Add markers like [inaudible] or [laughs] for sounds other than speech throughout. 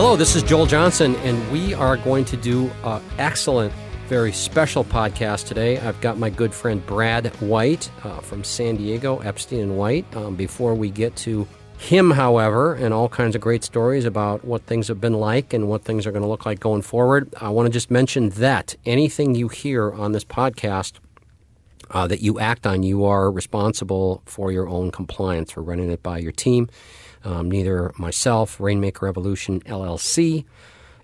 Hello, this is Joel Johnson, and we are going to do an excellent, very special podcast today. I've got my good friend Brad White uh, from San Diego, Epstein and White. Um, before we get to him, however, and all kinds of great stories about what things have been like and what things are going to look like going forward, I want to just mention that anything you hear on this podcast uh, that you act on, you are responsible for your own compliance for running it by your team. Um, neither myself, Rainmaker Evolution LLC,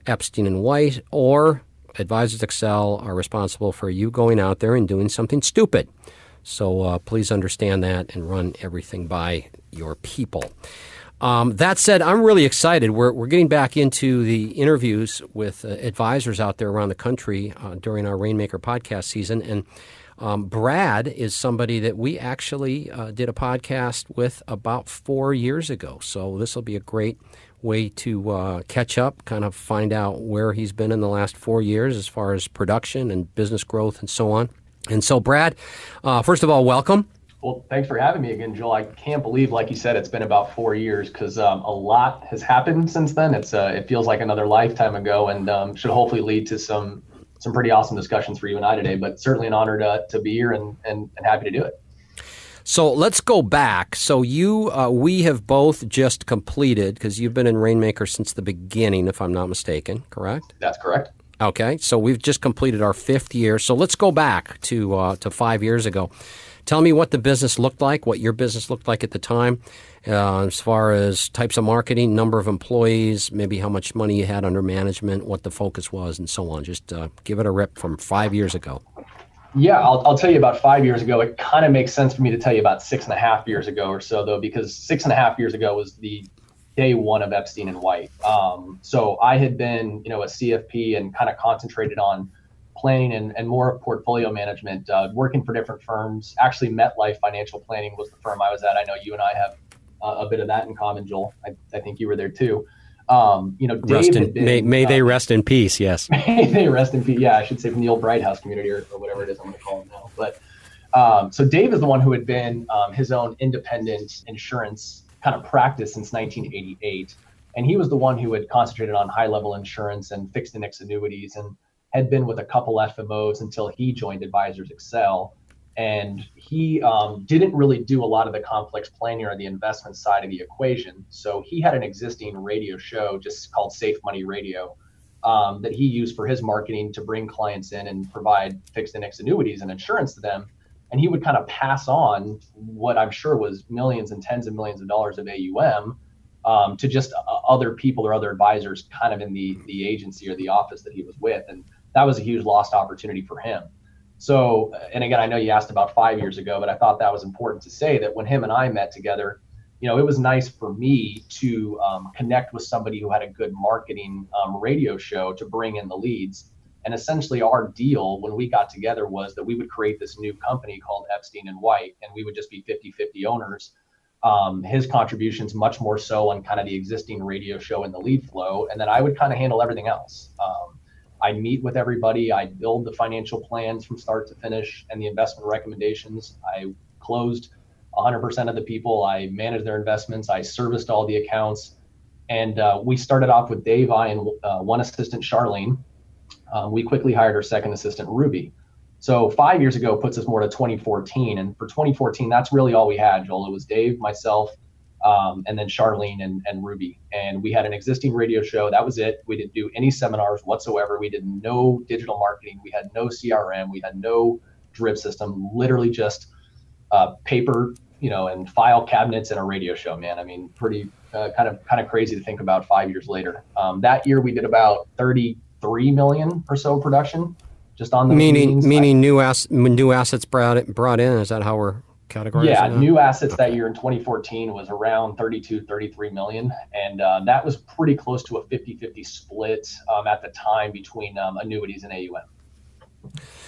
Epstein and White, or Advisors Excel are responsible for you going out there and doing something stupid. So uh, please understand that and run everything by your people. Um, that said, I'm really excited. We're, we're getting back into the interviews with uh, advisors out there around the country uh, during our Rainmaker podcast season. And um, Brad is somebody that we actually uh, did a podcast with about four years ago. So this will be a great way to uh, catch up, kind of find out where he's been in the last four years as far as production and business growth and so on. And so, Brad, uh, first of all, welcome. Well, thanks for having me again, Joel. I can't believe, like you said, it's been about four years because um, a lot has happened since then. It's uh, it feels like another lifetime ago, and um, should hopefully lead to some some pretty awesome discussions for you and I today. But certainly an honor to, to be here and, and, and happy to do it. So let's go back. So you, uh, we have both just completed because you've been in Rainmaker since the beginning, if I'm not mistaken. Correct? That's correct. Okay, so we've just completed our fifth year. So let's go back to uh, to five years ago. Tell me what the business looked like, what your business looked like at the time, uh, as far as types of marketing, number of employees, maybe how much money you had under management, what the focus was, and so on. Just uh, give it a rip from five years ago. Yeah, I'll, I'll tell you about five years ago. It kind of makes sense for me to tell you about six and a half years ago or so, though, because six and a half years ago was the day one of Epstein and White. Um, so I had been, you know, a CFP and kind of concentrated on planning and, and more portfolio management, uh, working for different firms. Actually, MetLife Financial Planning was the firm I was at. I know you and I have uh, a bit of that in common, Joel. I, I think you were there too. Um, you know, Dave in, been, may, may uh, they rest in peace. Yes, [laughs] may they rest in peace. Yeah, I should say from the old Brighthouse community or, or whatever it is I'm going to call them now. But um, so Dave is the one who had been um, his own independent insurance kind of practice since 1988, and he was the one who had concentrated on high level insurance and fixed index annuities and had been with a couple FMOs until he joined Advisors Excel. And he um, didn't really do a lot of the complex planning or the investment side of the equation. So he had an existing radio show just called Safe Money Radio um, that he used for his marketing to bring clients in and provide fixed index annuities and insurance to them. And he would kind of pass on what I'm sure was millions and tens of millions of dollars of AUM um, to just uh, other people or other advisors kind of in the the agency or the office that he was with. And that was a huge lost opportunity for him. So, and again, I know you asked about five years ago, but I thought that was important to say that when him and I met together, you know, it was nice for me to um, connect with somebody who had a good marketing um, radio show to bring in the leads. And essentially, our deal when we got together was that we would create this new company called Epstein and White, and we would just be 50 50 owners. Um, his contributions much more so on kind of the existing radio show and the lead flow, and then I would kind of handle everything else. Um, I meet with everybody. I build the financial plans from start to finish and the investment recommendations. I closed 100% of the people. I managed their investments. I serviced all the accounts. And uh, we started off with Dave, I, and uh, one assistant, Charlene. Um, we quickly hired our second assistant, Ruby. So five years ago puts us more to 2014. And for 2014, that's really all we had, Joel. It was Dave, myself, um, and then Charlene and, and Ruby. And we had an existing radio show. That was it. We didn't do any seminars whatsoever. We did no digital marketing. We had no CRM. We had no drip system. Literally just uh, paper, you know, and file cabinets and a radio show. Man, I mean, pretty uh, kind of kind of crazy to think about five years later. Um, that year we did about 33 million or so production. Just on the meaning meaning new ass new assets brought brought in. Is that how we're category? Yeah, new assets that year in 2014 was around 32, 33 million. And uh, that was pretty close to a 50 50 split um, at the time between um, annuities and AUM.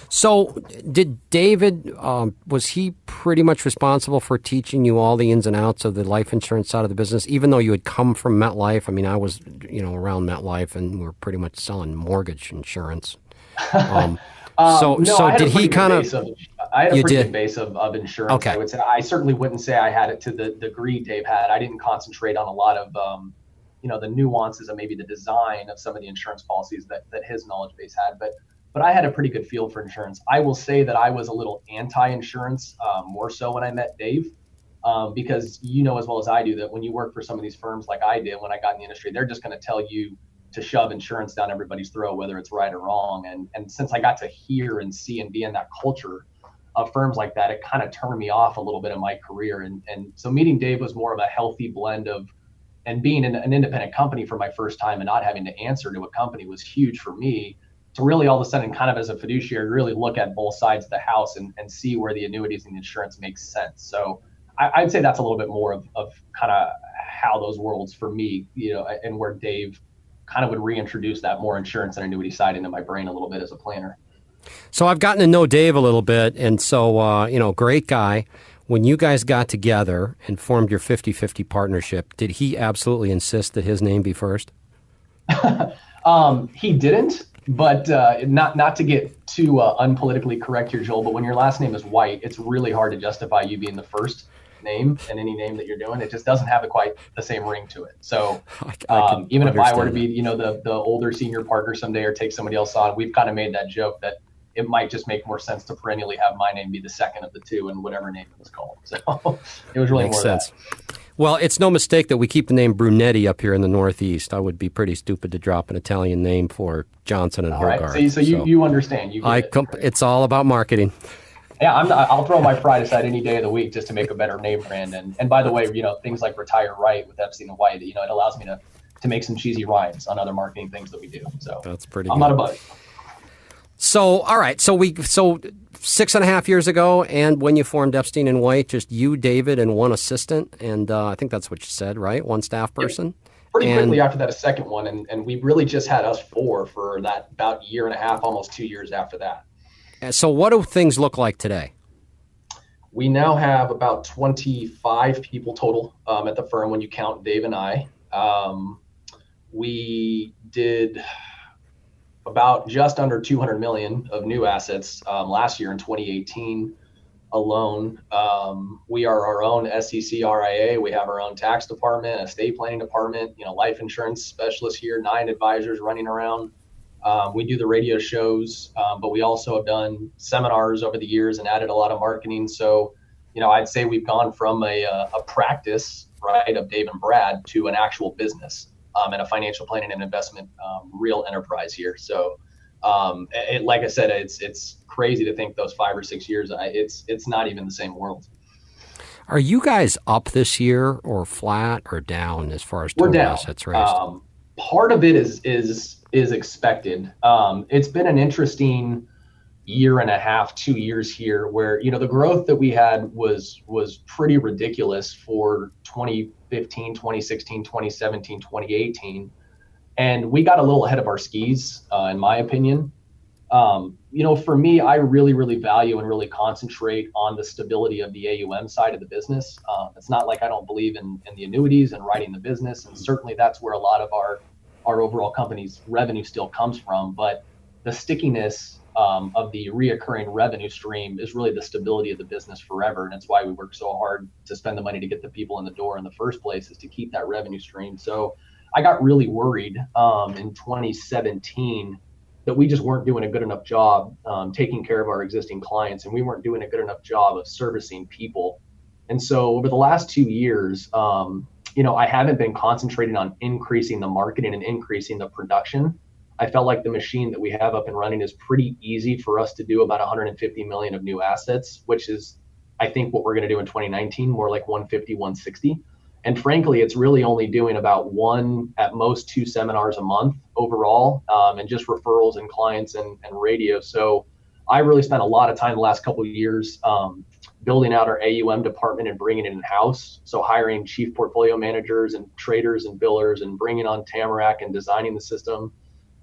So, did David, um, was he pretty much responsible for teaching you all the ins and outs of the life insurance side of the business, even though you had come from MetLife? I mean, I was, you know, around MetLife and we are pretty much selling mortgage insurance. [laughs] Um, um, so, no, so did he kind of, of I had a pretty good base of, of insurance. Okay. I would say I certainly wouldn't say I had it to the degree Dave had. I didn't concentrate on a lot of um, you know the nuances of maybe the design of some of the insurance policies that that his knowledge base had. But but I had a pretty good feel for insurance. I will say that I was a little anti-insurance, um, more so when I met Dave, um, because you know as well as I do that when you work for some of these firms like I did when I got in the industry, they're just going to tell you to shove insurance down everybody's throat, whether it's right or wrong. And and since I got to hear and see and be in that culture of firms like that, it kind of turned me off a little bit in my career. And and so meeting Dave was more of a healthy blend of and being an, an independent company for my first time and not having to answer to a company was huge for me to really all of a sudden kind of as a fiduciary really look at both sides of the house and, and see where the annuities and the insurance makes sense. So I, would say that's a little bit more of, of kind of how those worlds for me, you know, and where Dave kind of would reintroduce that more insurance and annuity side into my brain a little bit as a planner. So I've gotten to know Dave a little bit, and so uh, you know, great guy. When you guys got together and formed your 50-50 partnership, did he absolutely insist that his name be first? [laughs] um, he didn't, but uh, not not to get too uh, unpolitically correct here, Joel. But when your last name is White, it's really hard to justify you being the first name and any name that you're doing. It just doesn't have a quite the same ring to it. So [laughs] um, even if I were to be, you know, the the older senior partner someday or take somebody else on, we've kind of made that joke that it might just make more sense to perennially have my name be the second of the two and whatever name it was called. So [laughs] it was really Makes more sense. Well, it's no mistake that we keep the name Brunetti up here in the Northeast. I would be pretty stupid to drop an Italian name for Johnson and all Hogarth. Right. So, so, you, you understand. You I comp- it. It's all about marketing. Yeah, I'm not, I'll throw my pride aside any day of the week just to make a better name brand. And and by the way, you know things like retire right with Epstein and White. You know, it allows me to to make some cheesy rhymes on other marketing things that we do. So that's pretty. I'm good. not a buddy. So all right, so we so six and a half years ago, and when you formed Epstein and White, just you, David, and one assistant, and uh, I think that's what you said, right? One staff person. Yeah. Pretty and, quickly after that, a second one, and, and we really just had us four for that about year and a half, almost two years after that. So, what do things look like today? We now have about 25 people total um, at the firm when you count Dave and I. Um, we did about just under 200 million of new assets um, last year in 2018 alone. Um, we are our own SEC RIA. We have our own tax department, estate planning department, you know, life insurance specialist here, nine advisors running around. Um, we do the radio shows, um, but we also have done seminars over the years and added a lot of marketing. So, you know, I'd say we've gone from a, uh, a practice, right, of Dave and Brad to an actual business um, and a financial planning and investment um, real enterprise here. So, um, it, like I said, it's it's crazy to think those five or six years. I, it's it's not even the same world. Are you guys up this year, or flat, or down as far as total assets raised? Um, part of it is is is expected. Um, it's been an interesting year and a half, two years here, where you know the growth that we had was was pretty ridiculous for 2015, 2016, 2017, 2018, and we got a little ahead of our skis, uh, in my opinion. Um, you know, for me, I really, really value and really concentrate on the stability of the AUM side of the business. Um, it's not like I don't believe in, in the annuities and writing the business, and certainly that's where a lot of our our overall company's revenue still comes from. But the stickiness um, of the reoccurring revenue stream is really the stability of the business forever. And it's why we work so hard to spend the money to get the people in the door in the first place is to keep that revenue stream. So I got really worried um, in 2017 that we just weren't doing a good enough job um, taking care of our existing clients and we weren't doing a good enough job of servicing people. And so over the last two years, um, you know, I haven't been concentrating on increasing the marketing and increasing the production. I felt like the machine that we have up and running is pretty easy for us to do about 150 million of new assets, which is, I think, what we're going to do in 2019, more like 150, 160. And frankly, it's really only doing about one, at most two seminars a month overall, um, and just referrals and clients and, and radio. So I really spent a lot of time the last couple years um, building out our AUM department and bringing it in house. So hiring chief portfolio managers and traders and billers and bringing on Tamarac and designing the system,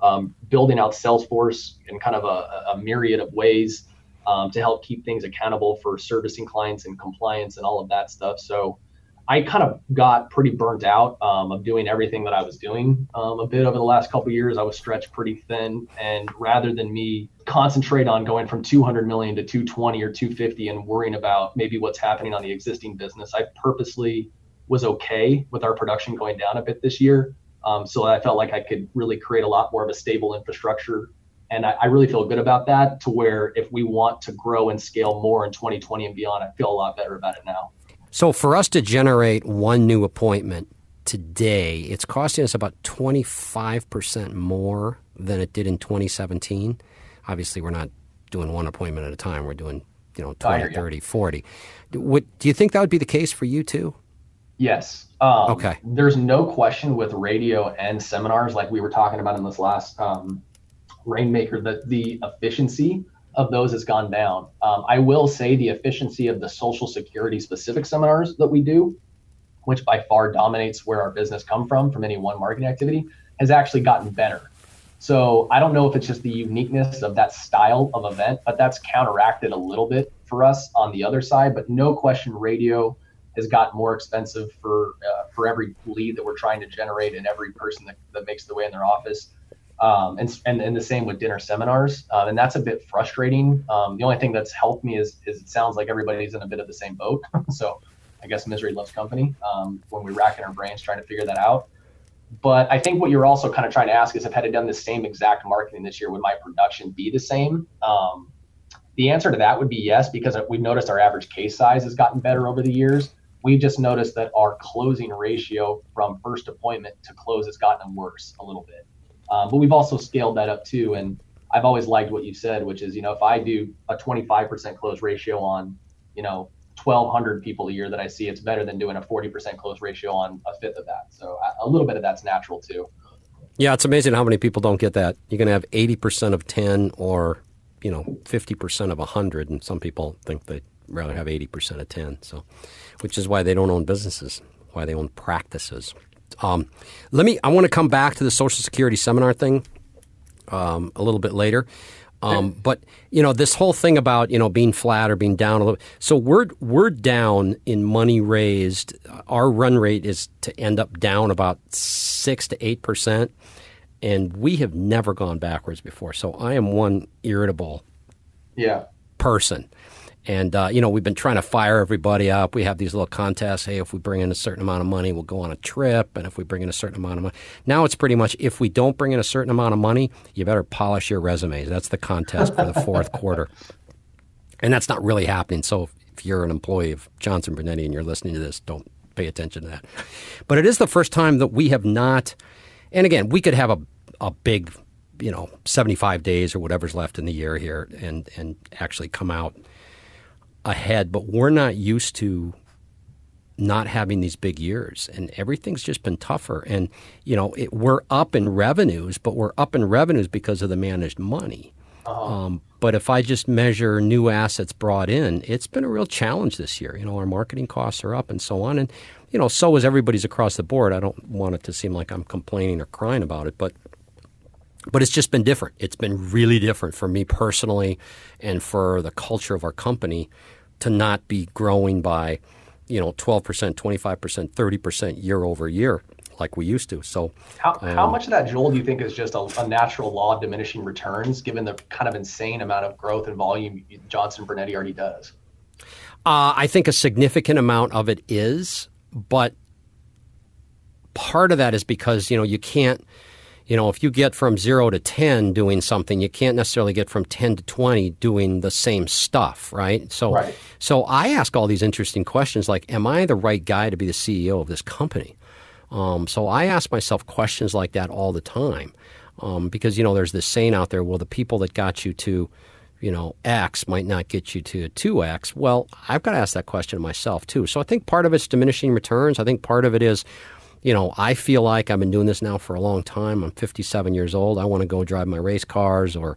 um, building out Salesforce in kind of a, a myriad of ways um, to help keep things accountable for servicing clients and compliance and all of that stuff. So I kind of got pretty burnt out um, of doing everything that I was doing um, a bit over the last couple years. I was stretched pretty thin, and rather than me concentrate on going from 200 million to 220 or 250 and worrying about maybe what's happening on the existing business, I purposely was okay with our production going down a bit this year Um, so I felt like I could really create a lot more of a stable infrastructure. And I, I, really feel good about that to where if we want to grow and scale more in 2020 and beyond, I feel a lot better about it now. So for us to generate one new appointment today, it's costing us about 25% more than it did in 2017. Obviously, we're not doing one appointment at a time. We're doing, you know, 20, 30, 40. What, do you think that would be the case for you too? Yes. Um, okay. There's no question with radio and seminars, like we were talking about in this last um, Rainmaker, that the efficiency of those has gone down. Um, I will say the efficiency of the Social Security specific seminars that we do, which by far dominates where our business come from from any one marketing activity, has actually gotten better. So I don't know if it's just the uniqueness of that style of event, but that's counteracted a little bit for us on the other side. But no question, radio has gotten more expensive for uh, for every lead that we're trying to generate and every person that, that makes the way in their office. Um, and, and, and the same with dinner seminars. Um, and that's a bit frustrating. Um, the only thing that's helped me is, is it sounds like everybody's in a bit of the same boat. [laughs] so I guess misery loves company um, when we're racking our brains trying to figure that out. But I think what you're also kind of trying to ask is if had done the same exact marketing this year, would my production be the same? Um, the answer to that would be yes, because we've noticed our average case size has gotten better over the years we just noticed that our closing ratio from first appointment to close has gotten worse a little bit. Um, but we've also scaled that up too. And I've always liked what you said, which is, you know, if I do a 25% close ratio on, you know, 1,200 people a year that I see, it's better than doing a 40% close ratio on a fifth of that. So a little bit of that's natural too. Yeah, it's amazing how many people don't get that. You're going to have 80% of 10 or, you know, 50% of 100. And some people think they'd rather have 80% of 10. So, which is why they don't own businesses, why they own practices. Um, let me. I want to come back to the Social Security seminar thing um, a little bit later. Um, but you know this whole thing about you know being flat or being down a little. So we're we're down in money raised. Our run rate is to end up down about six to eight percent, and we have never gone backwards before. So I am one irritable, yeah, person. And uh, you know, we've been trying to fire everybody up. We have these little contests. Hey, if we bring in a certain amount of money, we'll go on a trip. And if we bring in a certain amount of money, now it's pretty much if we don't bring in a certain amount of money, you better polish your resumes. That's the contest for the fourth [laughs] quarter, and that's not really happening. So if you're an employee of Johnson Brunetti and you're listening to this, don't pay attention to that. But it is the first time that we have not. And again, we could have a a big, you know, 75 days or whatever's left in the year here, and and actually come out ahead, but we're not used to not having these big years and everything's just been tougher. And you know it, we're up in revenues but we're up in revenues because of the managed money. Uh-huh. um, but if i just measure new assets brought in it's been a real challenge this year. You know our marketing costs are up and so on and you know so is everybody's across the board. I don't want it to seem like i'm complaining or crying about it but but it's just been different. It's been really different for me personally and for the culture of our company to not be growing by, you know, 12%, 25%, 30% year over year like we used to. So, how, um, how much of that, Joel, do you think is just a, a, natural law of diminishing returns, given the kind of insane amount of growth and volume Johnson Brunetti already does? Uh, I think a significant amount of it is, but part of that is because you know you can't you know, if you get from zero to 10 doing something, you can't necessarily get from 10 to 20 doing the same stuff, right? So, right. so I ask all these interesting questions like, am I the right guy to be the CEO of this company? Um, so I ask myself questions like that all the time um, because, you know, there's this saying out there, well, the people that got you to, you know, X might not get you to 2X. Well, I've got to ask that question myself too. So I think part of it's diminishing returns. I think part of it is, you know, I feel like I've been doing this now for a long time. I'm 57 years old. I want to go drive my race cars or,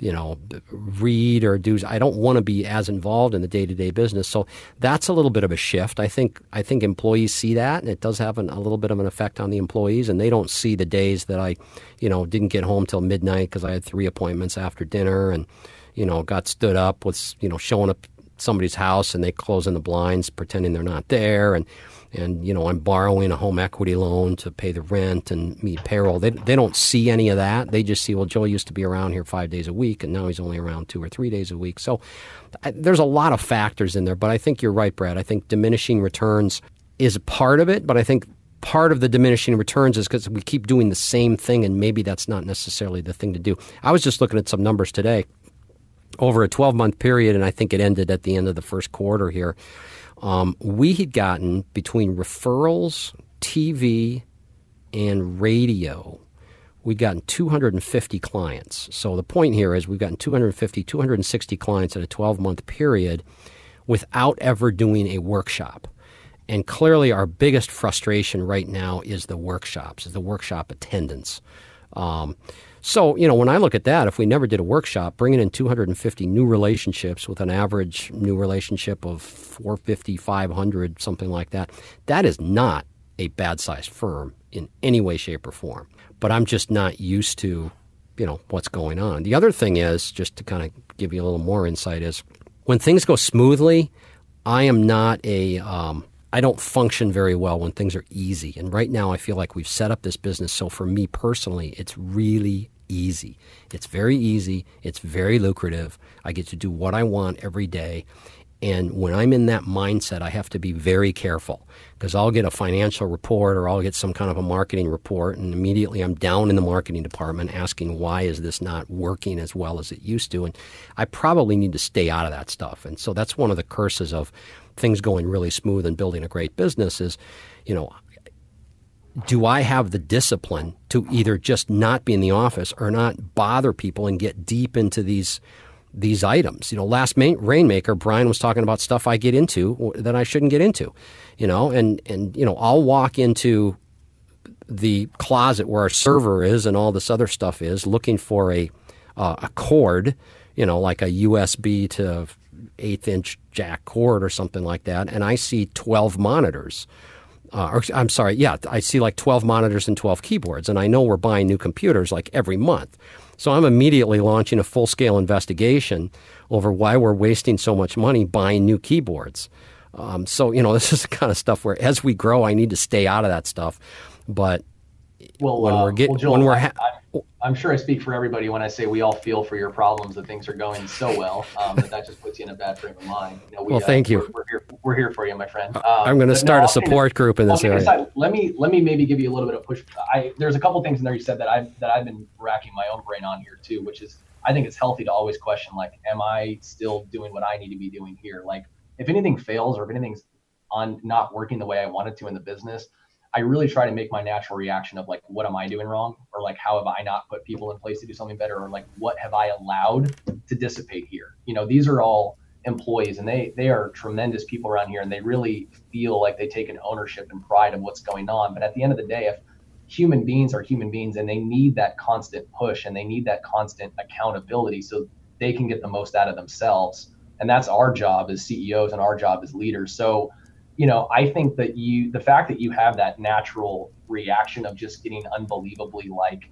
you know, read or do. I don't want to be as involved in the day to day business. So that's a little bit of a shift. I think I think employees see that, and it does have an, a little bit of an effect on the employees, and they don't see the days that I, you know, didn't get home till midnight because I had three appointments after dinner and, you know, got stood up with, you know, showing up somebody's house and they closing the blinds pretending they're not there and and you know I'm borrowing a home equity loan to pay the rent and meet payroll. They they don't see any of that. They just see well Joe used to be around here five days a week and now he's only around two or three days a week. So there's a lot of factors in there, but I think you're right, Brad. I think diminishing returns is part of it, but I think part of the diminishing returns is because we keep doing the same thing, and maybe that's not necessarily the thing to do. I was just looking at some numbers today over a 12 month period, and I think it ended at the end of the first quarter here. Um, we had gotten between referrals, TV, and radio, we'd gotten 250 clients. So the point here is we've gotten 250, 260 clients in a 12 month period without ever doing a workshop. And clearly, our biggest frustration right now is the workshops, is the workshop attendance. Um, so, you know, when I look at that, if we never did a workshop, bringing in 250 new relationships with an average new relationship of 450, 500, something like that, that is not a bad sized firm in any way, shape, or form. But I'm just not used to, you know, what's going on. The other thing is, just to kind of give you a little more insight, is when things go smoothly, I am not a, um, I don't function very well when things are easy. And right now, I feel like we've set up this business so for me personally, it's really easy. It's very easy. It's very lucrative. I get to do what I want every day. And when I'm in that mindset, I have to be very careful because I'll get a financial report or I'll get some kind of a marketing report, and immediately I'm down in the marketing department asking why is this not working as well as it used to. And I probably need to stay out of that stuff. And so that's one of the curses of things going really smooth and building a great business is, you know, do I have the discipline to either just not be in the office or not bother people and get deep into these these items? You know, last main, Rainmaker, Brian was talking about stuff I get into that I shouldn't get into. You know, and and you know, I'll walk into the closet where our server is and all this other stuff is, looking for a uh, a cord, you know, like a USB to eighth inch jack cord or something like that, and I see twelve monitors uh, or I'm sorry, yeah, I see like 12 monitors and 12 keyboards, and I know we're buying new computers like every month. So I'm immediately launching a full scale investigation over why we're wasting so much money buying new keyboards. Um, so, you know, [laughs] this is the kind of stuff where as we grow, I need to stay out of that stuff. But well, when uh, we're getting, well, when we're, ha- I'm sure I speak for everybody when I say we all feel for your problems that things are going so well um, that that just puts you in a bad frame of mind. You know, we, well, thank uh, you. We're, we're, here, we're here for you, my friend. Um, I'm going to start now, a support group in this area. Decide, let me let me maybe give you a little bit of push. I, there's a couple things in there you said that I that I've been racking my own brain on here too, which is I think it's healthy to always question like, am I still doing what I need to be doing here? Like, if anything fails or if anything's on not working the way I wanted to in the business I really try to make my natural reaction of like, what am I doing wrong? Or like, how have I not put people in place to do something better? Or like, what have I allowed to dissipate here? You know, these are all employees and they they are tremendous people around here and they really feel like they take an ownership and pride of what's going on. But at the end of the day, if human beings are human beings and they need that constant push and they need that constant accountability so they can get the most out of themselves. And that's our job as CEOs and our job as leaders. So you know, I think that you, the fact that you have that natural reaction of just getting unbelievably like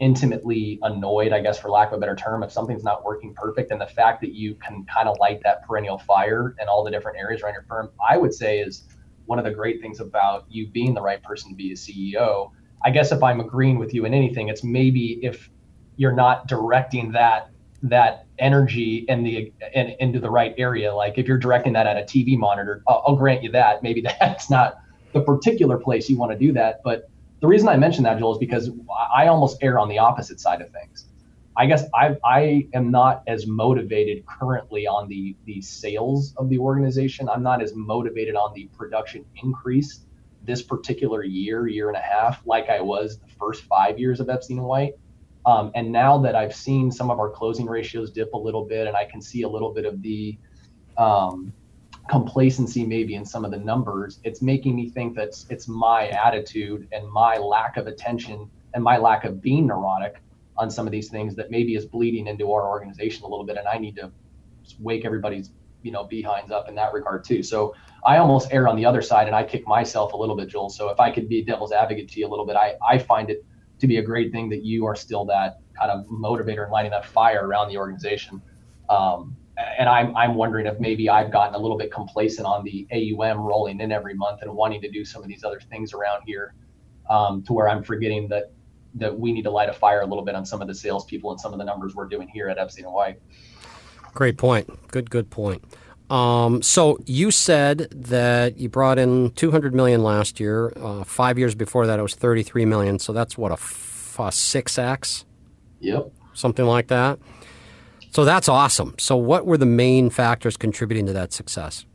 intimately annoyed, I guess, for lack of a better term, if something's not working perfect, and the fact that you can kind of light that perennial fire in all the different areas around your firm, I would say is one of the great things about you being the right person to be a CEO. I guess if I'm agreeing with you in anything, it's maybe if you're not directing that that energy in the in, into the right area. Like if you're directing that at a TV monitor, I'll, I'll grant you that. Maybe [laughs] that's not the particular place you want to do that. But the reason I mention that, Joel, is because I almost err on the opposite side of things. I guess I I am not as motivated currently on the the sales of the organization. I'm not as motivated on the production increase this particular year, year and a half, like I was the first five years of Epstein and White. Um, and now that I've seen some of our closing ratios dip a little bit, and I can see a little bit of the um, complacency maybe in some of the numbers, it's making me think that it's my attitude and my lack of attention and my lack of being neurotic on some of these things that maybe is bleeding into our organization a little bit. And I need to wake everybody's you know behinds up in that regard too. So I almost err on the other side, and I kick myself a little bit, Joel. So if I could be devil's advocate to you a little bit, I I find it to be a great thing that you are still that kind of motivator and lighting that fire around the organization. Um, and I'm, I'm wondering if maybe I've gotten a little bit complacent on the AUM rolling in every month and wanting to do some of these other things around here um, to where I'm forgetting that that we need to light a fire a little bit on some of the salespeople and some of the numbers we're doing here at Epstein and White. Great point. Good, good point. Um, so you said that you brought in 200 million last year. Uh, five years before that, it was 33 million. So that's what a, f- a six x. Yep. Something like that. So that's awesome. So what were the main factors contributing to that success?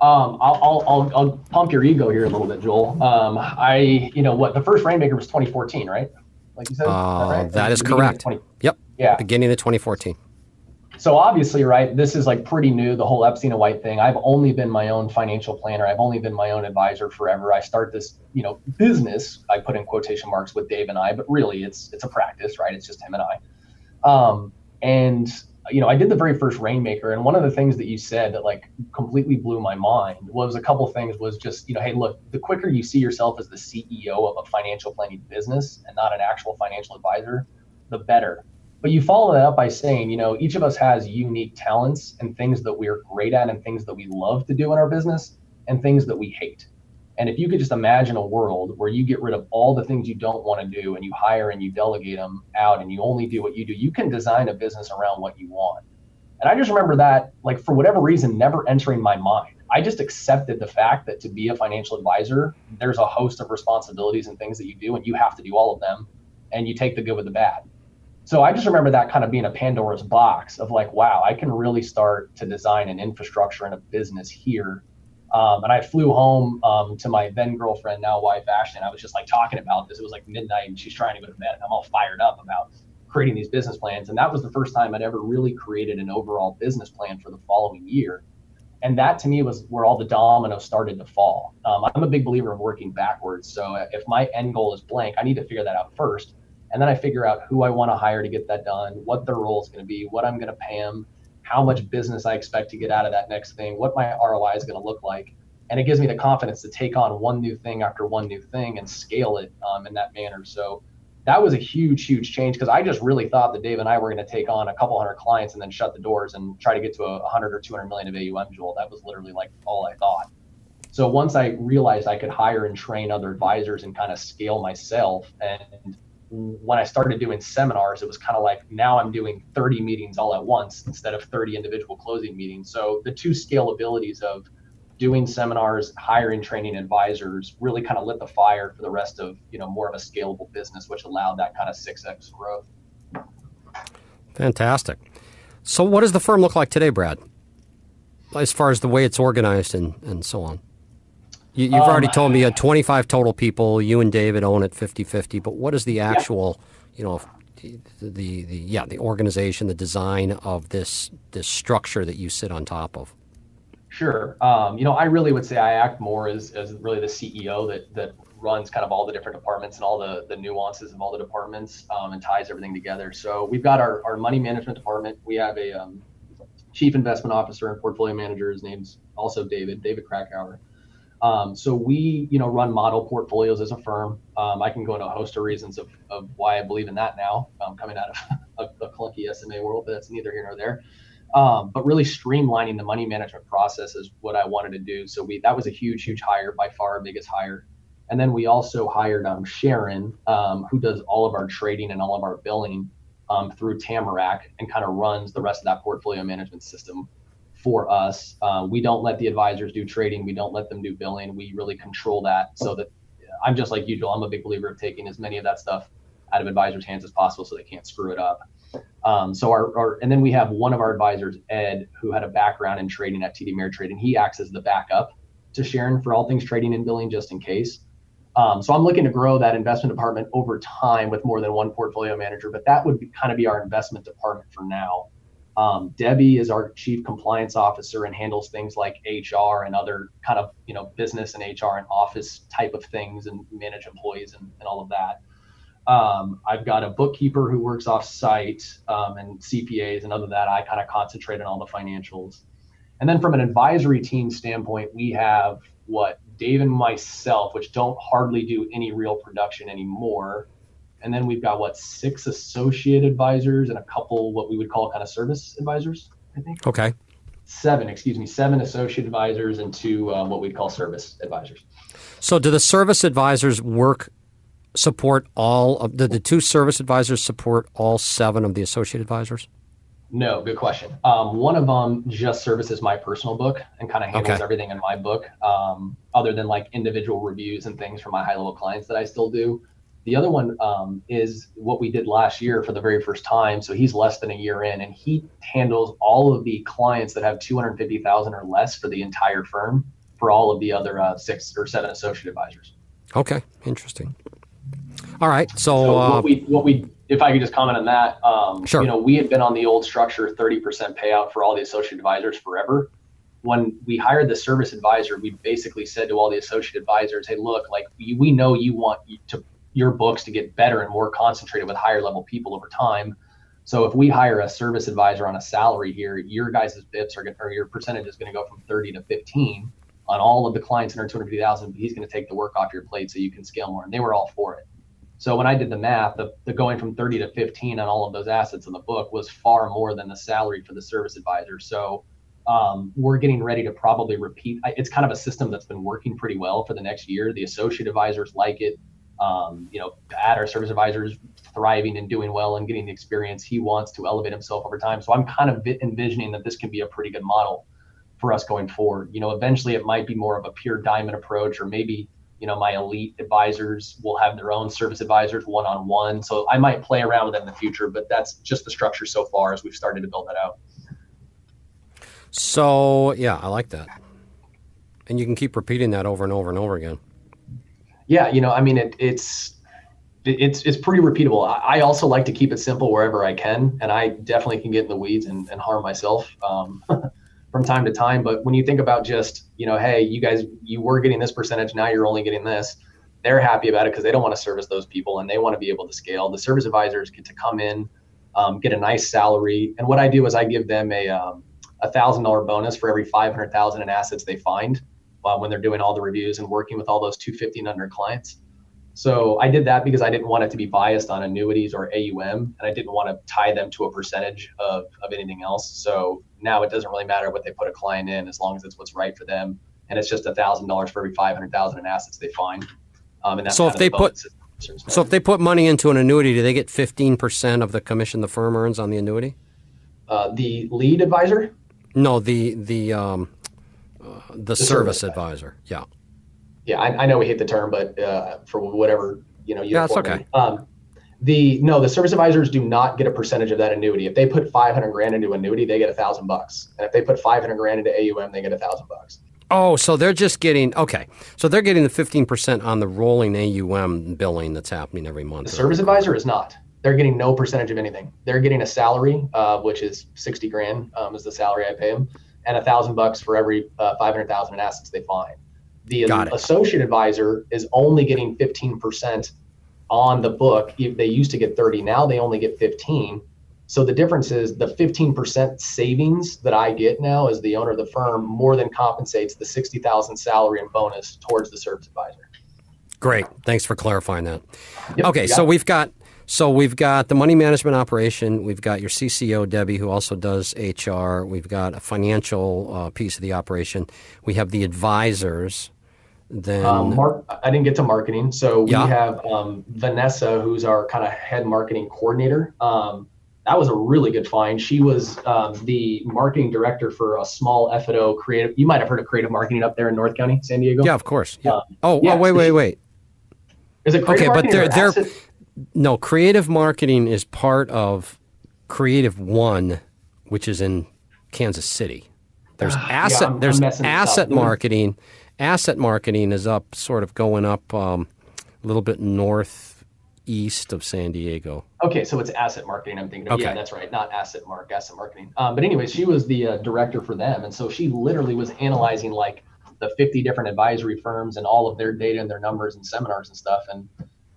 Um, I'll, I'll, I'll, I'll, pump your ego here a little bit, Joel. Um, I, you know, what the first Rainmaker was 2014, right? Like you said, uh, that, right? that is correct. 20, yep. Yeah. Beginning of 2014 so obviously, right, this is like pretty new, the whole Epstein and White thing. I've only been my own financial planner. I've only been my own advisor forever. I start this, you know, business, I put in quotation marks with Dave and I, but really it's it's a practice, right? It's just him and I. Um, and you know, I did the very first Rainmaker, and one of the things that you said that like completely blew my mind was a couple things was just, you know, hey, look, the quicker you see yourself as the CEO of a financial planning business and not an actual financial advisor, the better but you follow that up by saying, you know, each of us has unique talents and things that we're great at and things that we love to do in our business and things that we hate. And if you could just imagine a world where you get rid of all the things you don't want to do and you hire and you delegate them out and you only do what you do, you can design a business around what you want. And I just remember that, like, for whatever reason, never entering my mind. I just accepted the fact that to be a financial advisor, there's a host of responsibilities and things that you do, and you have to do all of them, and you take the good with the bad so I just remember that kind of being a Pandora's box of like, wow, I can really start to design an infrastructure and a business here. Um, and I flew home um, to my then girlfriend, now wife Ashton. I was just like talking about this. It was like midnight, and she's trying to go to bed. And I'm all fired up about creating these business plans. And that was the first time I'd ever really created an overall business plan for the following year. And that to me was where all the dominoes started to fall. Um, I'm a big believer of working backwards. So if my end goal is blank, I need to figure that out first and then I figure out who I want to hire to get that done, what their role is going to be, what I'm going to pay them, how much business I expect to get out of that next thing, what my ROI is going to look like. And it gives me the confidence to take on one new thing after one new thing and scale it um, in that manner. So that was a huge, huge change because I just really thought that Dave and I were going to take on a couple hundred clients and then shut the doors and try to get to a 100 or 200 million of AUM, Joel. That was literally like all I thought. So once I realized I could hire and train other advisors and kind of scale myself and when I started doing seminars, it was kind of like now I'm doing 30 meetings all at once instead of 30 individual closing meetings. So the two scalabilities of doing seminars, hiring, training advisors really kind of lit the fire for the rest of, you know, more of a scalable business, which allowed that kind of 6x growth. Fantastic. So what does the firm look like today, Brad? As far as the way it's organized and, and so on. You, have um, already told me you had 25 total people. You and David own it 50-50. But what is the actual, yeah. you know, the, the, the yeah the organization, the design of this this structure that you sit on top of? Sure. Um, you know, I really would say I act more as, as really the CEO that that runs kind of all the different departments and all the, the nuances of all the departments um, and ties everything together. So we've got our, our money management department. We have a um, chief investment officer and portfolio manager. His name's also David, David Krakauer. Um, so we, you know, run model portfolios as a firm. Um, I can go into a host of reasons of, of why I believe in that now, um, coming out of [laughs] a, a, clunky SMA world, but that's neither here nor there. Um, but really streamlining the money management process is what I wanted to do. So we that was a huge, huge hire, by far our biggest hire. And then we also hired um, Sharon, um, who does all of our trading and all of our billing through Tamarac and kind of runs the rest of that portfolio management system for us. Uh, we don't let the advisors do trading. We don't let them do billing. We really control that so that I'm just like usual. I'm a big believer of taking as many of that stuff out of advisors' hands as possible so they can't screw it up. Um, so our, our, and then we have one of our advisors, Ed, who had a background in trading at TD Ameritrade, and he acts as the backup to Sharon for all things trading and billing, just in case. Um, so I'm looking to grow that investment department over time with more than one portfolio manager, but that would be, kind of be our investment department for now. Um, Debbie is our chief compliance officer and handles things like HR and other kind of you know business and HR and office type of things and manage employees and, and all of that. Um, I've got a bookkeeper who works off site um, and CPAs, and other that, I kind of concentrate on all the financials. And then from an advisory team standpoint, we have what Dave and myself, which don't hardly do any real production anymore, and then we've got what six associate advisors and a couple what we would call kind of service advisors. I think. Okay. Seven, excuse me, seven associate advisors and two um, what we'd call service advisors. So, do the service advisors work support all of the, the two service advisors support all seven of the associate advisors? No, good question. Um, one of them just services my personal book and kind of handles Okay. everything in my book, um, other than like individual reviews and things for my high level clients that I still do. The other one um, is what we did last year for the very first time. So he's less than a year in, and he handles all of the clients that have 250,000 or less for the entire firm for all of the other uh, six or seven associate advisors. Okay, interesting. All right, so, So uh, what we what we if I could just comment on that, um, Sure. you know, we had been on the old structure, thirty percent payout for all the associate advisors forever. When we hired the service advisor, we basically said to all the associate advisors, "Hey, look, like we, we know you want to your books to get better and more concentrated with higher level people over time. So if we hire a service advisor on a salary here, your guys' bips are going or your percentage is going to go from thirty to fifteen on all of the clients under two hundred fifty thousand. But He's going to take the work off your plate so you can scale more." And they were all for it. So when I did the math, the, the going from 30 to 15 on all of those assets in the book was far more than the salary for the service advisor. So um, we're getting ready to probably repeat. It's kind of a system that's been working pretty well for the next year. The associate advisors like it. Um, you know, at our service advisors thriving and doing well and getting the experience he wants to elevate himself over time. So I'm kind of envisioning that this can be a pretty good model for us going forward. You know, eventually it might be more of a pure diamond approach, or maybe you know my elite advisors will have their own service advisors one on one so i might play around with that in the future but that's just the structure so far as we've started to build that out so yeah, I like that. And you can keep repeating that over and over and over again. Yeah you know i mean it, it's it's it's pretty repeatable. I, I also like to keep it simple wherever i can and i definitely can get in the weeds and, and harm myself um, [laughs] from time to time. But when you think about just you know hey you guys you were getting this percentage now you're only getting this they're happy about it because they don't want to service those people and they want to be able to scale. The service advisors get to come in um, get a nice salary. And what i do is i give them a um, a thousand dollar bonus for every 500000 in assets they find uh, when they're doing all the reviews and working with all those 250 and under clients so I did that because I didn't want it to be biased on annuities or AUM, and I didn't want to tie them to a percentage of, of anything else. So now it doesn't really matter what they put a client in as long as it's what's right for them, and it's just a thousand dollars for every five hundred thousand in assets they find. Um, and that's So if they the put- So if they put money into an annuity, do they get 15% of the commission the firm earns on the annuity? uh, the lead advisor, No, the the um, uh, the, service service advisor. Yeah. yeah, I, I know we hate the term, but uh, for whatever you know, Yeah, it's okay. Um, the no, the service advisors do not get a percentage of that annuity. If they put 500 grand into annuity, they get a thousand bucks, and if they put 500 grand into AUM, they get a thousand bucks. Oh, so they're just getting okay. So they're getting the 15% on the rolling AUM billing that's happening every month. The service advisor is not. They're getting no percentage of anything. They're getting a salary, uh, which is 60 grand um, is the salary I pay them, and a thousand bucks for every uh, 500,000 in assets they find. The associate advisor is only getting 15% on the book. If They used to get 30, now they only get 15. So the difference is the 15% savings that I get now as the owner of the firm more than compensates the 60,000 salary and bonus towards the service advisor. Great. Thanks for clarifying that. Yep, Okay, so it. we've got so we've got the money management operation. We've got your CCO Debbie, who also does HR. We've got a financial uh, piece of the operation. We have the advisors. Then Um, Mark, I didn't get to marketing, so we Yeah. have um, Vanessa, who's our kind of head marketing coordinator. Um, that was a really good find. She was um, the marketing director for a small FMO creative. You might have heard of creative marketing up there in North County, San Diego. yeah, of course. Yeah. Um, oh, yeah, oh, wait, so wait, she- wait. Is it creative Okay, but they're- they're- asset- No, creative marketing is part of CreativeOne, which is in Kansas City. There's [sighs] asset. I'm- I'm there's up. asset There marketing. Asset marketing is up, sort of going up um, a little bit northeast of San Diego. Okay, so it's asset marketing. I'm thinking. Of. Yeah, Okay. that's right. Not asset mark, asset marketing. Um, but anyway, she was the uh, director for them, and so she literally was analyzing like the 50 different advisory firms and all of their data and their numbers and seminars and stuff. And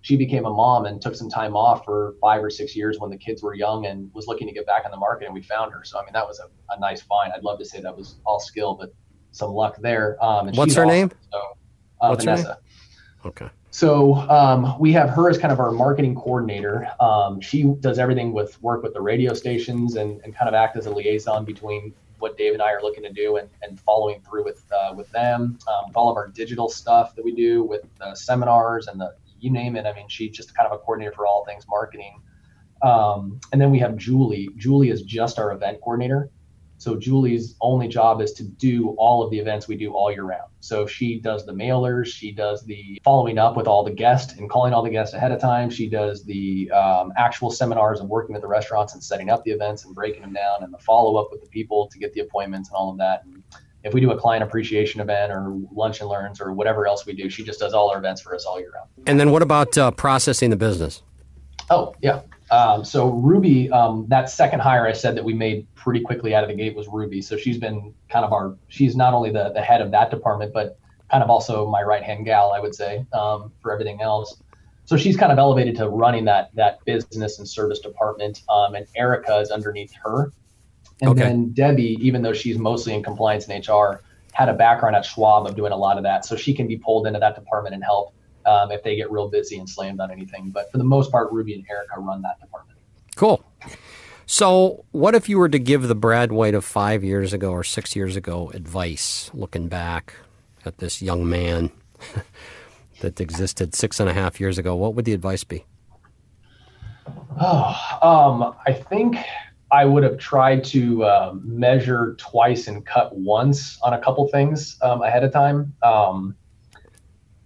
she became a mom and took some time off for five or six years when the kids were young and was looking to get back on the market. And we found her. So I mean, that was a, a nice find. I'd love to say that was all skill, but some luck there. Um, and What's her awesome. name? So, uh, What's her name? Vanessa. Okay. So um, we have her as kind of our marketing coordinator. Um, she does everything with work with the radio stations and, and kind of act as a liaison between what Dave and I are looking to do and, and following through with uh, with them. Um, with all of our digital stuff that we do with the seminars and the you name it. I mean, she's just kind of a coordinator for all things marketing. Um, and then we have Julie. Julie is just our event coordinator. So Julie's only job is to do all of the events we do all year round. So she does the mailers, she does the following up with all the guests and calling all the guests ahead of time. She does the um, actual seminars and working with the restaurants and setting up the events and breaking them down and the follow up with the people to get the appointments and all of that. And if we do a client appreciation event or lunch and learns or whatever else we do, she just does all our events for us all year round. And then what about uh, processing the business? Oh yeah. Um, so Ruby, um, that second hire I said that we made pretty quickly out of the gate was Ruby. So she's been kind of our, she's not only the, the head of that department, but kind of also my right hand gal, I would say, um, for everything else. So she's kind of elevated to running that that business and service department, um, and Erica is underneath her. And okay. then Debbie, even though she's mostly in compliance and HR, had a background at Schwab of doing a lot of that, so she can be pulled into that department and help um, if they get real busy and slammed on anything. But for the most part, Ruby and Erica run that department. Cool. So, what if you were to give the Brad White of five years ago or six years ago advice, looking back at this young man [laughs] that existed six and a half years ago? What would the advice be? Oh, [sighs] um, I think I would have tried to uh, measure twice and cut once on a couple things um, ahead of time. Um,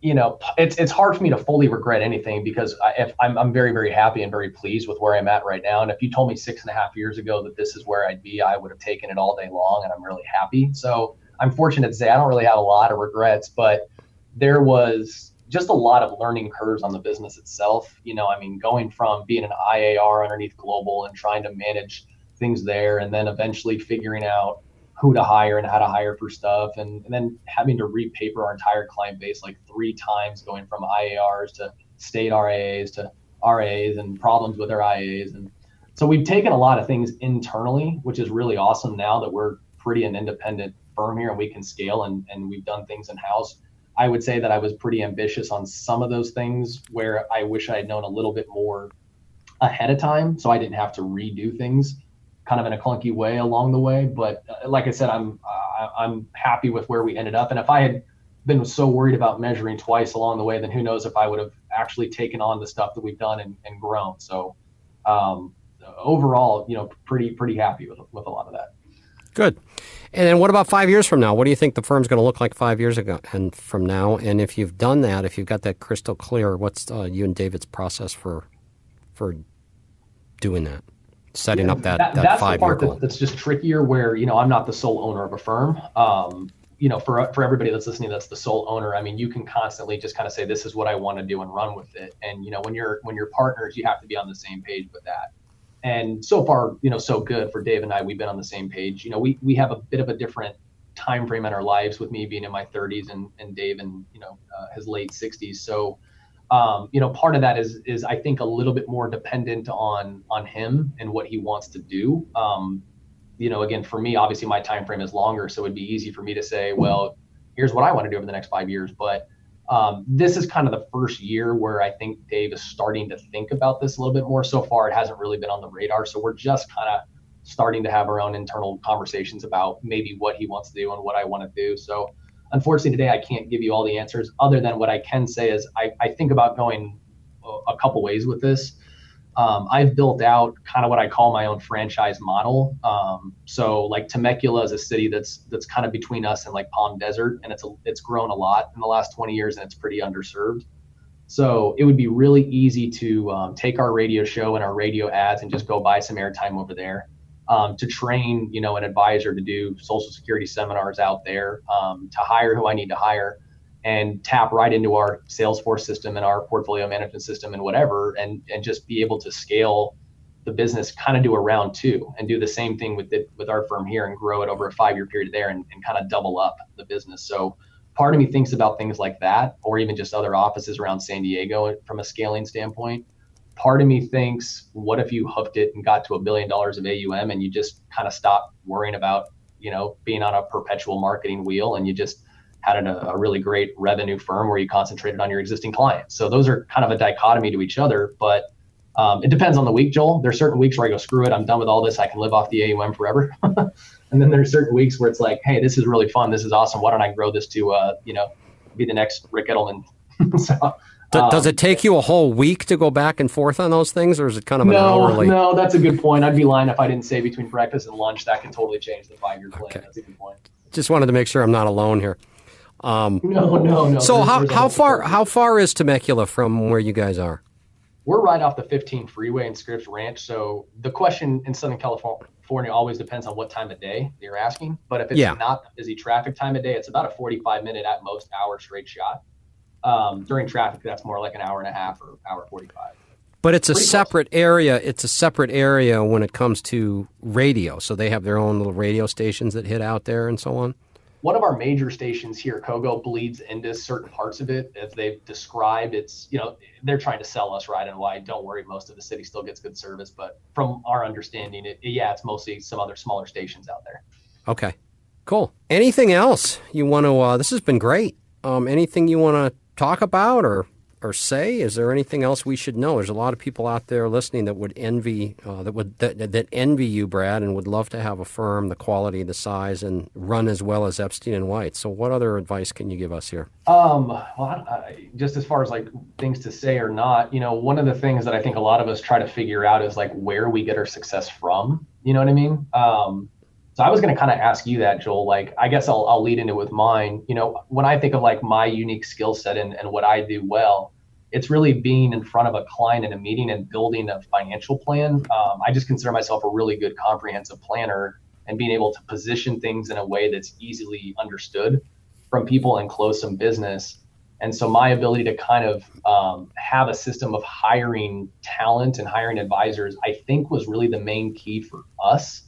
you know, it's it's hard for me to fully regret anything because I, if I'm I'm very very happy and very pleased with where I'm at right now. And if you told me six and a half years ago that this is where I'd be, I would have taken it all day long, and I'm really happy. So I'm fortunate to say I don't really have a lot of regrets, but there was just a lot of learning curves on the business itself. You know, I mean, going from being an IAR underneath Global and trying to manage things there, and then eventually figuring out who to hire and how to hire for stuff, and, and then having to repaper our entire client base like three times, going from IARs to state RAs to RAs and problems with our IAs. And so we've taken a lot of things internally, which is really awesome now that we're pretty an independent firm here and we can scale and, and we've done things in house. I would say that I was pretty ambitious on some of those things where I wish I had known a little bit more ahead of time so I didn't have to redo things kind of in a clunky way along the way. But uh, like I said, I'm uh, I'm happy with where we ended up. And if I had been so worried about measuring twice along the way, then who knows if I would have actually taken on the stuff that we've done and, and grown. So um, overall, you know, pretty pretty happy with with a lot of that. Good. And then what about five years from now? What do you think the firm's going to look like five years ago and from now? And if you've done that, if you've got that crystal clear, what's uh, you and David's process for for doing that? Setting up that, that, that that's five the part. That, that's just trickier where, you know, I'm not the sole owner of a firm. Um, you know, for, for everybody that's listening, that's the sole owner. I mean, you can constantly just kind of say, this is what I want to do and run with it. And, you know, when you're, when you're partners, you have to be on the same page with that. And so far, you know, so good for Dave and I, we've been on the same page. You know, we, we have a bit of a different time frame in our lives with me being in my 30s and, and Dave in, you know, uh, his late 60s. So, um, you know, part of that is is I think a little bit more dependent on on him and what he wants to do. Um, you know, again, for me, obviously my time frame is longer, so it'd be easy for me to say, well, here's what I want to do over the next five years. But um, this is kind of the first year where I think Dave is starting to think about this a little bit more. So far, it hasn't really been on the radar, so we're just kind of starting to have our own internal conversations about maybe what he wants to do and what I want to do. So unfortunately today I can't give you all the answers other than what I can say is I, I think about going a couple ways with this. Um, I've built out kind of what I call my own franchise model. Um, so like Temecula is a city that's that's kind of between us and like Palm Desert, and it's a, it's grown a lot in the last 20 years, and it's pretty underserved. So it would be really easy to um, take our radio show and our radio ads and just go buy some airtime over there um, to train, you know, an advisor to do social security seminars out there, um, to hire who I need to hire, and tap right into our Salesforce system and our portfolio management system and whatever, and and just be able to scale the business, kind of do a round two, and do the same thing with it with our firm here and grow it over a five year period there, and, and kind of double up the business. So part of me thinks about things like that, or even just other offices around San Diego from a scaling standpoint part of me thinks, what if you hooked it and got to a billion dollars of AUM and you just kind of stopped worrying about, you know, being on a perpetual marketing wheel and you just had a, a really great revenue firm where you concentrated on your existing clients. So those are kind of a dichotomy to each other, but um, it depends on the week, Joel. There's certain weeks where I go, screw it, I'm done with all this. I can live off the AUM forever. [laughs] and then there's certain weeks where it's like, hey, this is really fun. This is awesome. Why don't I grow this to, uh, you know, be the next Ric Edelman? [laughs] so D- um, does it take you a whole week to go back and forth on those things, or is it kind of an no, hourly? No, that's a good point. I'd be lying if I didn't say between breakfast and lunch that could totally change the five year plan. Okay. That's a good point. Just wanted to make sure I'm not alone here. Um, no, no, no. So there's, how, there's how far how far is Temecula from where you guys are? We're right off the 15 freeway in Scripps Ranch. So the question in Southern California always depends on what time of day you're asking. But if it's yeah. not busy traffic time of day, it's about a 45 minute at most hour straight shot. Um, during traffic, that's more like an hour and a half or hour 45. But it's a Pretty separate close. area. It's a separate area when it comes to radio. So they have their own little radio stations that hit out there and so on one of our major stations here, Kogo, bleeds into certain parts of it. As they've described, it's, you know, they're trying to sell us right and wide. Don't worry, most of the city still gets good service. But from our understanding, it, yeah, it's mostly some other smaller stations out there. Okay, cool. Anything else you want to, uh, this has been great. Um, anything you want to talk about or or say? Is there anything else we should know? There's a lot of people out there listening that would envy uh, that would that, that envy you, Brad, and would love to have a firm the quality, the size, and run as well as Epstein and White. So, what other advice can you give us here? Um, well, I, just as far as like things to say or not, you know, one of the things that I think a lot of us try to figure out is like where we get our success from. You know what I mean? Um, so I was going to kind of ask you that, Joel. Like, I guess I'll, I'll lead into with mine. You know, when I think of like my unique skill set and, and what I do well, it's really being in front of a client in a meeting and building a financial plan. Um, I just consider myself a really good comprehensive planner and being able to position things in a way that's easily understood from people and close some business. And so my ability to kind of um, have a system of hiring talent and hiring advisors, I think was really the main key for us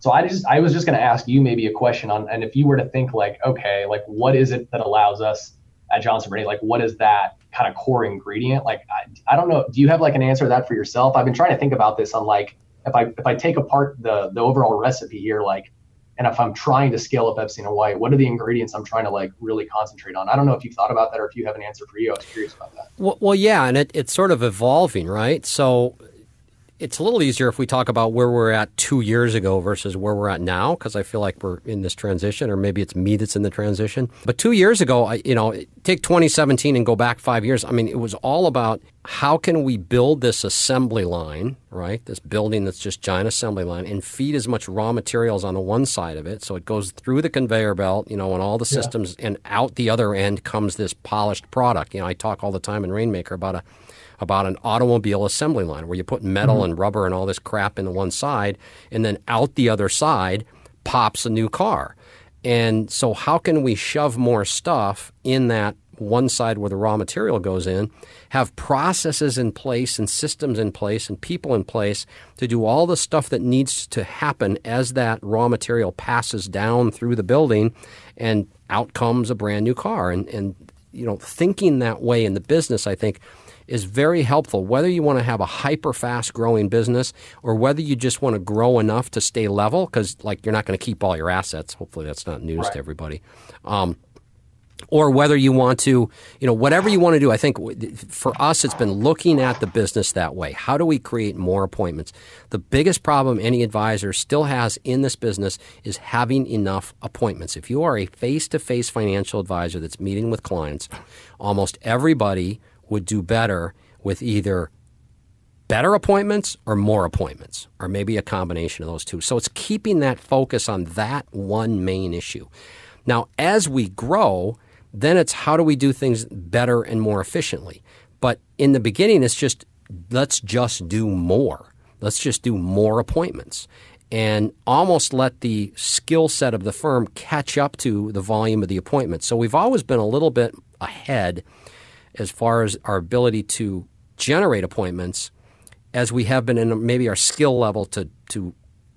so I just I was just going to ask you maybe a question on, and if you were to think like, okay, like what is it that allows us at Johnson Brady, like what is that kind of core ingredient? Like I, I don't know. Do you have like an answer to that for yourself? I've been trying to think about this on like if I if I take apart the the overall recipe here, like, and if I'm trying to scale up Epstein and White, what are the ingredients I'm trying to like really concentrate on? I don't know if you've thought about that or if you have an answer for you. I was curious about that. Well, well yeah, and it, it's sort of evolving, right? So it's a little easier if we talk about where we're at two years ago versus where we're at now, because I feel like we're in this transition, or maybe it's me that's in the transition. But two years ago, I, you know, take 2017 and go back five years. I mean, it was all about how can we build this assembly line, right? This building that's just giant assembly line, and feed as much raw materials on the one side of it, so it goes through the conveyor belt, you know, and all the systems, yeah. and out the other end comes this polished product. You know, I talk all the time in Rainmaker about a about an automobile assembly line where you put metal mm-hmm. and rubber and all this crap into one side, and then out the other side pops a new car. And so, how can we shove more stuff in that one side where the raw material goes in, have processes in place and systems in place and people in place to do all the stuff that needs to happen as that raw material passes down through the building and out comes a brand new car. And, and you know, thinking that way in the business, I think, is very helpful, whether you want to have a hyper fast growing business or whether you just want to grow enough to stay level, because like you're not going to keep all your assets. Hopefully, that's not news right. to everybody. Um, or whether you want to, you know, whatever you want to do. I think for us, it's been looking at the business that way. How do we create more appointments? The biggest problem any advisor still has in this business is having enough appointments. If you are a face to face financial advisor that's meeting with clients, almost everybody would do better with either better appointments or more appointments, or maybe a combination of those two. So it's keeping that focus on that one main issue. Now, as we grow, then it's how do we do things better and more efficiently. But in the beginning, it's just let's just do more. Let's just do more appointments and almost let the skill set of the firm catch up to the volume of the appointments. So we've always been a little bit ahead as far as our ability to generate appointments as we have been in maybe our skill level to to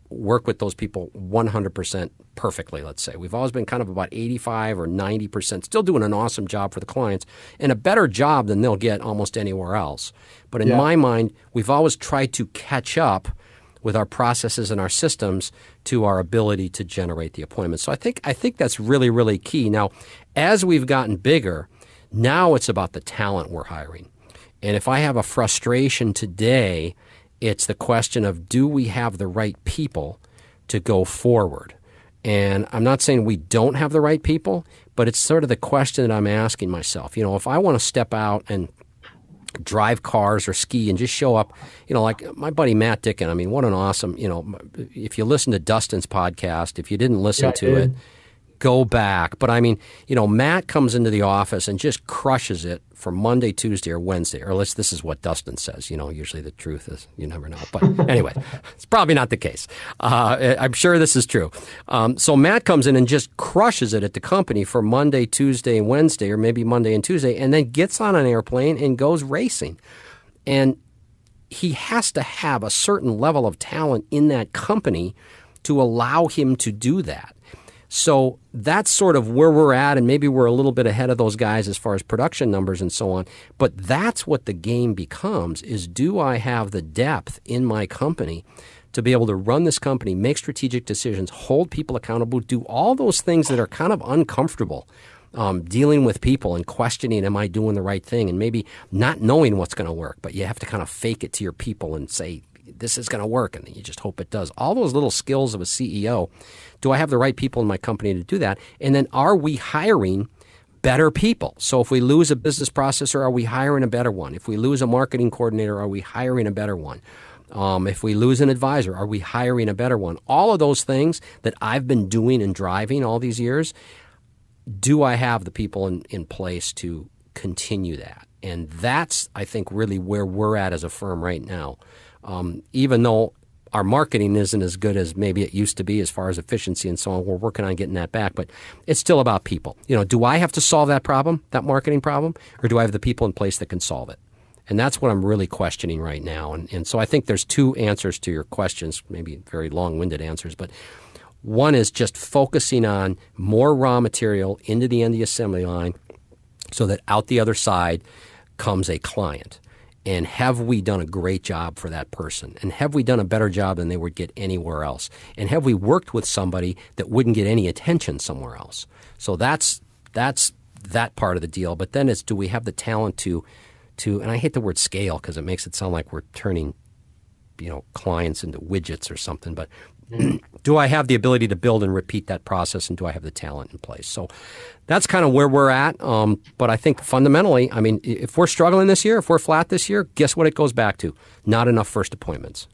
work with those people 100% perfectly let's say. We've always been kind of about 85 or 90% still doing an awesome job for the clients and a better job than they'll get almost anywhere else. But in yeah. my mind we've always tried to catch up with our processes and our systems to our ability to generate the appointments. So i think i think that's really really key. Now as we've gotten bigger now it's about the talent we're hiring. And if I have a frustration today, it's the question of do we have the right people to go forward? And I'm not saying we don't have the right people, but it's sort of the question that I'm asking myself. You know, if I want to step out and drive cars or ski and just show up. You know, like my buddy Matt Dickin. I mean, what an awesome. You know, if you listen to Dustin's podcast, if you didn't listen Yeah, to it, go back. But I mean, you know, Matt comes into the office and just crushes it for Monday, Tuesday, or Wednesday. Or at least this is what Dustin says. You know, usually the truth is you never know. But [laughs] anyway, it's probably not the case. Uh, I'm sure this is true. Um, so Matt comes in and just crushes it at the company for Monday, Tuesday, Wednesday, or maybe Monday and Tuesday, and then gets on an airplane and goes racing. And he has to have a certain level of talent in that company to allow him to do that. So that's sort of where we're at, and maybe we're a little bit ahead of those guys as far as production numbers and so on. But that's what the game becomes: is do I have the depth in my company to be able to run this company, make strategic decisions, hold people accountable, do all those things that are kind of uncomfortable um, dealing with people and questioning, am I doing the right thing? And maybe not knowing what's going to work, but you have to kind of fake it to your people and say, this is going to work. And you just hope it does. All those little skills of a CEO. Do I have the right people in my company to do that? And then are we hiring better people? So if we lose a business processor, are we hiring a better one? If we lose a marketing coordinator, are we hiring a better one? Um, if we lose an advisor, are we hiring a better one? All of those things that I've been doing and driving all these years, do I have the people in, in place to continue that? And that's, I think, really where we're at as a firm right now. Um, even though our marketing isn't as good as maybe it used to be as far as efficiency and so on, we're working on getting that back. But it's still about people. You know, do I have to solve that problem, that marketing problem, or do I have the people in place that can solve it? And that's what I'm really questioning right now. And, and so I think there's two answers to your questions, maybe very long winded answers, but one is just focusing on more raw material into the end of the assembly line so that out the other side comes a client. And have we done a great job for that person? And have we done a better job than they would get anywhere else? And have we worked with somebody that wouldn't get any attention somewhere else? So that's that's that part of the deal. But then it's do we have the talent to to and I hate the word scale because it makes it sound like we're turning you know clients into widgets or something but [clears throat] do i have the ability to build and repeat that process and do i have the talent in place? So that's kind of where we're at um, but i think fundamentally i mean if we're struggling this year if we're flat this year guess what it goes back to? Not enough first appointments.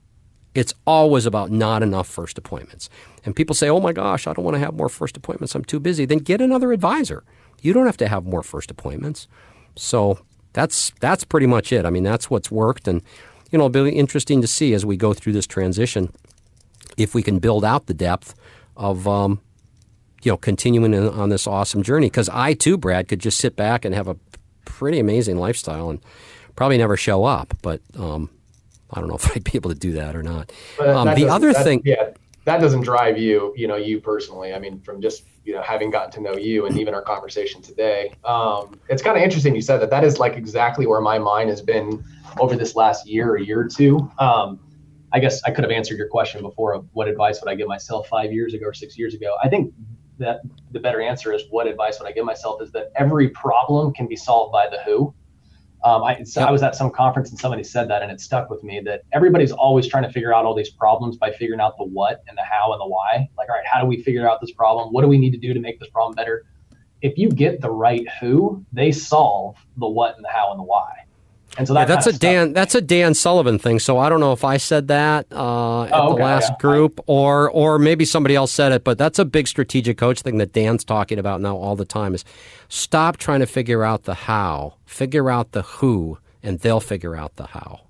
It's always about not enough first appointments. And people say oh my gosh i don't want to have more first appointments i'm too busy. Then get another advisor. You don't have to have more first appointments. So that's that's pretty much it. I mean, that's what's worked, and you know, it'll be interesting to see as we go through this transition if we can build out the depth of um, you know continuing in, on this awesome journey. Because I too, Brad, could just sit back and have a pretty amazing lifestyle and probably never show up. But um, I don't know [laughs] if I'd be able to do that or not. But Um, that the other thing, yeah, that doesn't drive you, you know, you personally. I mean, from just you know having gotten to know you and even our conversation today, um, it's kind of interesting. You said that. That is like exactly where my mind has been over this last year, or year or two. Um, I guess I could have answered your question before of what advice would I give myself five years ago or six years ago. I think that the better answer is what advice would I give myself is that every problem can be solved by the who. Um, I, so Yep. I was at some conference and somebody said that, and it stuck with me that everybody's always trying to figure out all these problems by figuring out the what and the how and the why. Like, all right, how do we figure out this problem? What do we need to do to make this problem better? If you get the right who, they solve the what and the how and the why. And so yeah, that's a. Dan. That's a Dan Sullivan thing. So I don't know if I said that uh, at Oh, the last yeah. group, or or maybe somebody else said it. But that's a big strategic coach thing that Dan's talking about now all the time. Is stop trying to figure out the how, figure out the who, and they'll figure out the how.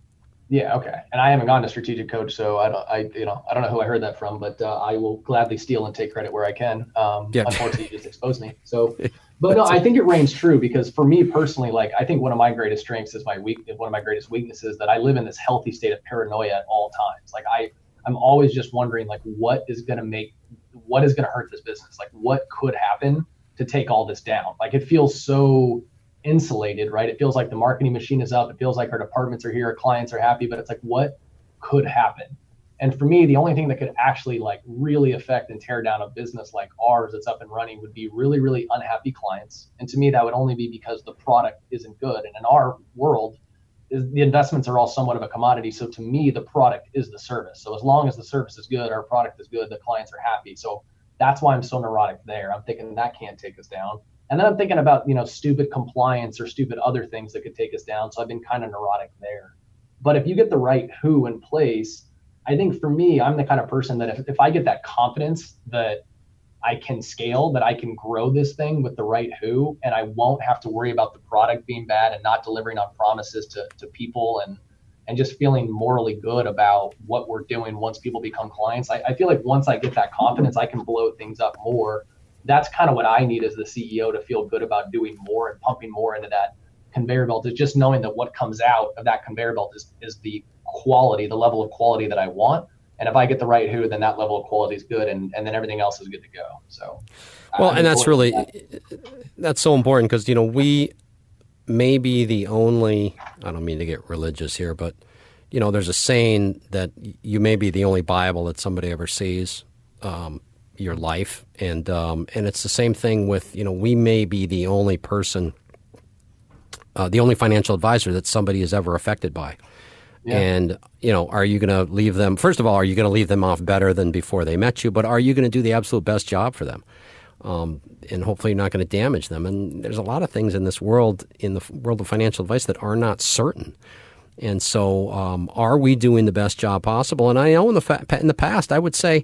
Yeah, okay. And I haven't gone to strategic coach, so I don't, I, you know, I don't know who I heard that from, but uh, I will gladly steal and take credit where I can. Um, Yeah. [laughs] Unfortunately, you just exposed me. So, [laughs] but no, I think it reigns true because for me personally, like I think one of my greatest strengths is my weak, one of my greatest weaknesses that I live in this healthy state of paranoia at all times. Like I, I'm always just wondering, like, what is going to make, what is going to hurt this business? Like, what could happen to take all this down? Like, it feels so insulated, right? It feels like the marketing machine is up. It feels like our departments are here, our clients are happy, but it's like, what could happen? And for me, the only thing that could actually like really affect and tear down a business like ours that's up and running would be really, really unhappy clients. And to me, that would only be because the product isn't good. And in our world, the investments are all somewhat of a commodity. So to me, the product is the service. So as long as the service is good, our product is good, the clients are happy. So that's why I'm so neurotic there. I'm thinking that can't take us down. And then I'm thinking about, you know, stupid compliance or stupid other things that could take us down. So I've been kind of neurotic there. But if you get the right who in place, I think for me, I'm the kind of person that if, if I get that confidence that I can scale, that I can grow this thing with the right who, and I won't have to worry about the product being bad and not delivering on promises to, to people and and just feeling morally good about what we're doing once people become clients. I, I feel like once I get that confidence, I can blow things up more. That's kind of what I need as the CEO to feel good about doing more and pumping more into that conveyor belt is just knowing that what comes out of that conveyor belt is, is the quality, the level of quality that I want. And if I get the right who, then that level of quality is good, and, and then everything else is good to go. So, well, I'm and that's really that. that's so important because you know we may be the only. I don't mean to get religious here, but you know, there's a saying that you may be the only Bible that somebody ever sees. Um, your life, and um, and it's the same thing with you know we may be the only person, uh, the only financial advisor that somebody is ever affected by. And you know, are you going to leave them? First of all, are you going to leave them off better than before they met you? But are you going to do the absolute best job for them? Um, and hopefully, you're not going to damage them. And there's a lot of things in this world, in the world of financial advice, that are not certain. And so, um, are we doing the best job possible? And I know in the fa- in the past, I would say,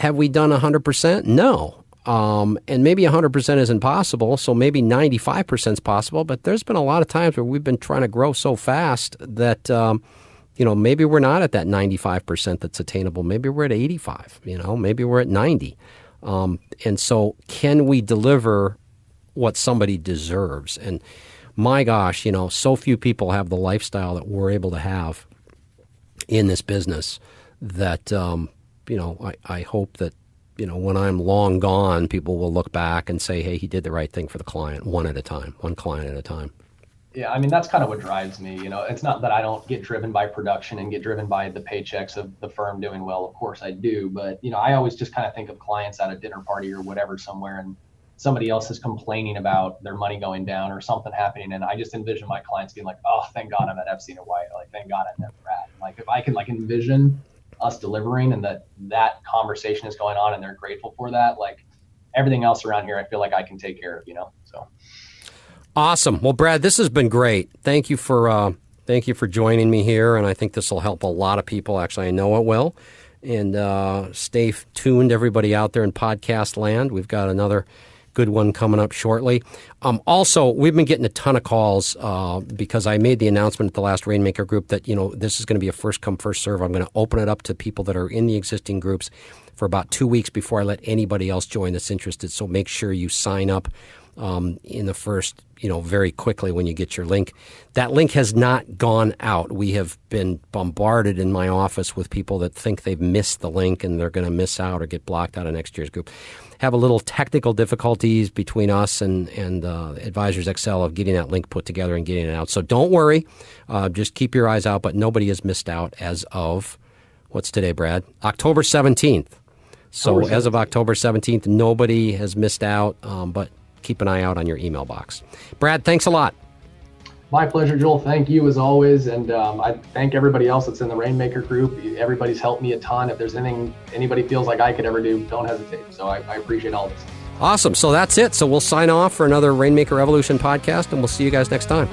have we done 100%? No. Um, and maybe 100% isn't possible, so maybe 95% is possible. But there's been a lot of times where we've been trying to grow so fast that, um, you know, maybe we're not at that 95% that's attainable. Maybe we're at 85, you know, maybe we're at 90. Um, and so, can we deliver what somebody deserves? And my gosh, you know, so few people have the lifestyle that we're able to have in this business that, um, you know, I, I hope that you know, when I'm long gone, people will look back and say, hey, he did the right thing for the client one at a time, one client at a time. Yeah, I mean, that's kind of what drives me. You know, it's not that I don't get driven by production and get driven by the paychecks of the firm doing well. Of course I do. But, you know, I always just kind of think of clients at a dinner party or whatever somewhere and somebody else is complaining about their money going down or something happening. And I just envision my clients being like, oh, thank God I'm at Epstein and White. Like, thank God I'm at Brad. Like, if I can like envision us delivering and that that conversation is going on and they're grateful for that like everything else around here i feel like i can take care of you know so. Awesome. Well brad this has been great. Thank you for uh, thank you for joining me here and i think this will help a lot of people. Actually i know it will. And uh, stay tuned everybody out there in podcast land. We've got another good one coming up shortly. Um, also, we've been getting a ton of calls uh, because I made the announcement at the last Rainmaker group that you know this is going to be a first come first serve. I'm going to open it up to people that are in the existing groups for about two weeks before I let anybody else join that's interested. So make sure you sign up um, in the first, you know, very quickly when you get your link. That link has not gone out. We have been bombarded in my office with people that think they've missed the link and they're going to miss out or get blocked out of next year's group have a little technical difficulties between us and and uh, Advisors Excel of getting that link put together and getting it out. So don't worry, uh, just keep your eyes out. But nobody has missed out as of what's today, Brad? October seventeenth. So as of October seventeenth, nobody has missed out. Um, but keep an eye out on your email box. Brad, thanks a lot. My pleasure, Joel. Thank you as always, and um, I thank everybody else that's in the Rainmaker group. Everybody's helped me a ton. If there's anything anybody feels like I could ever do, don't hesitate. So I, I appreciate all this. Awesome. So that's it. So we'll sign off for another Rainmaker Evolution podcast, and we'll see you guys next time.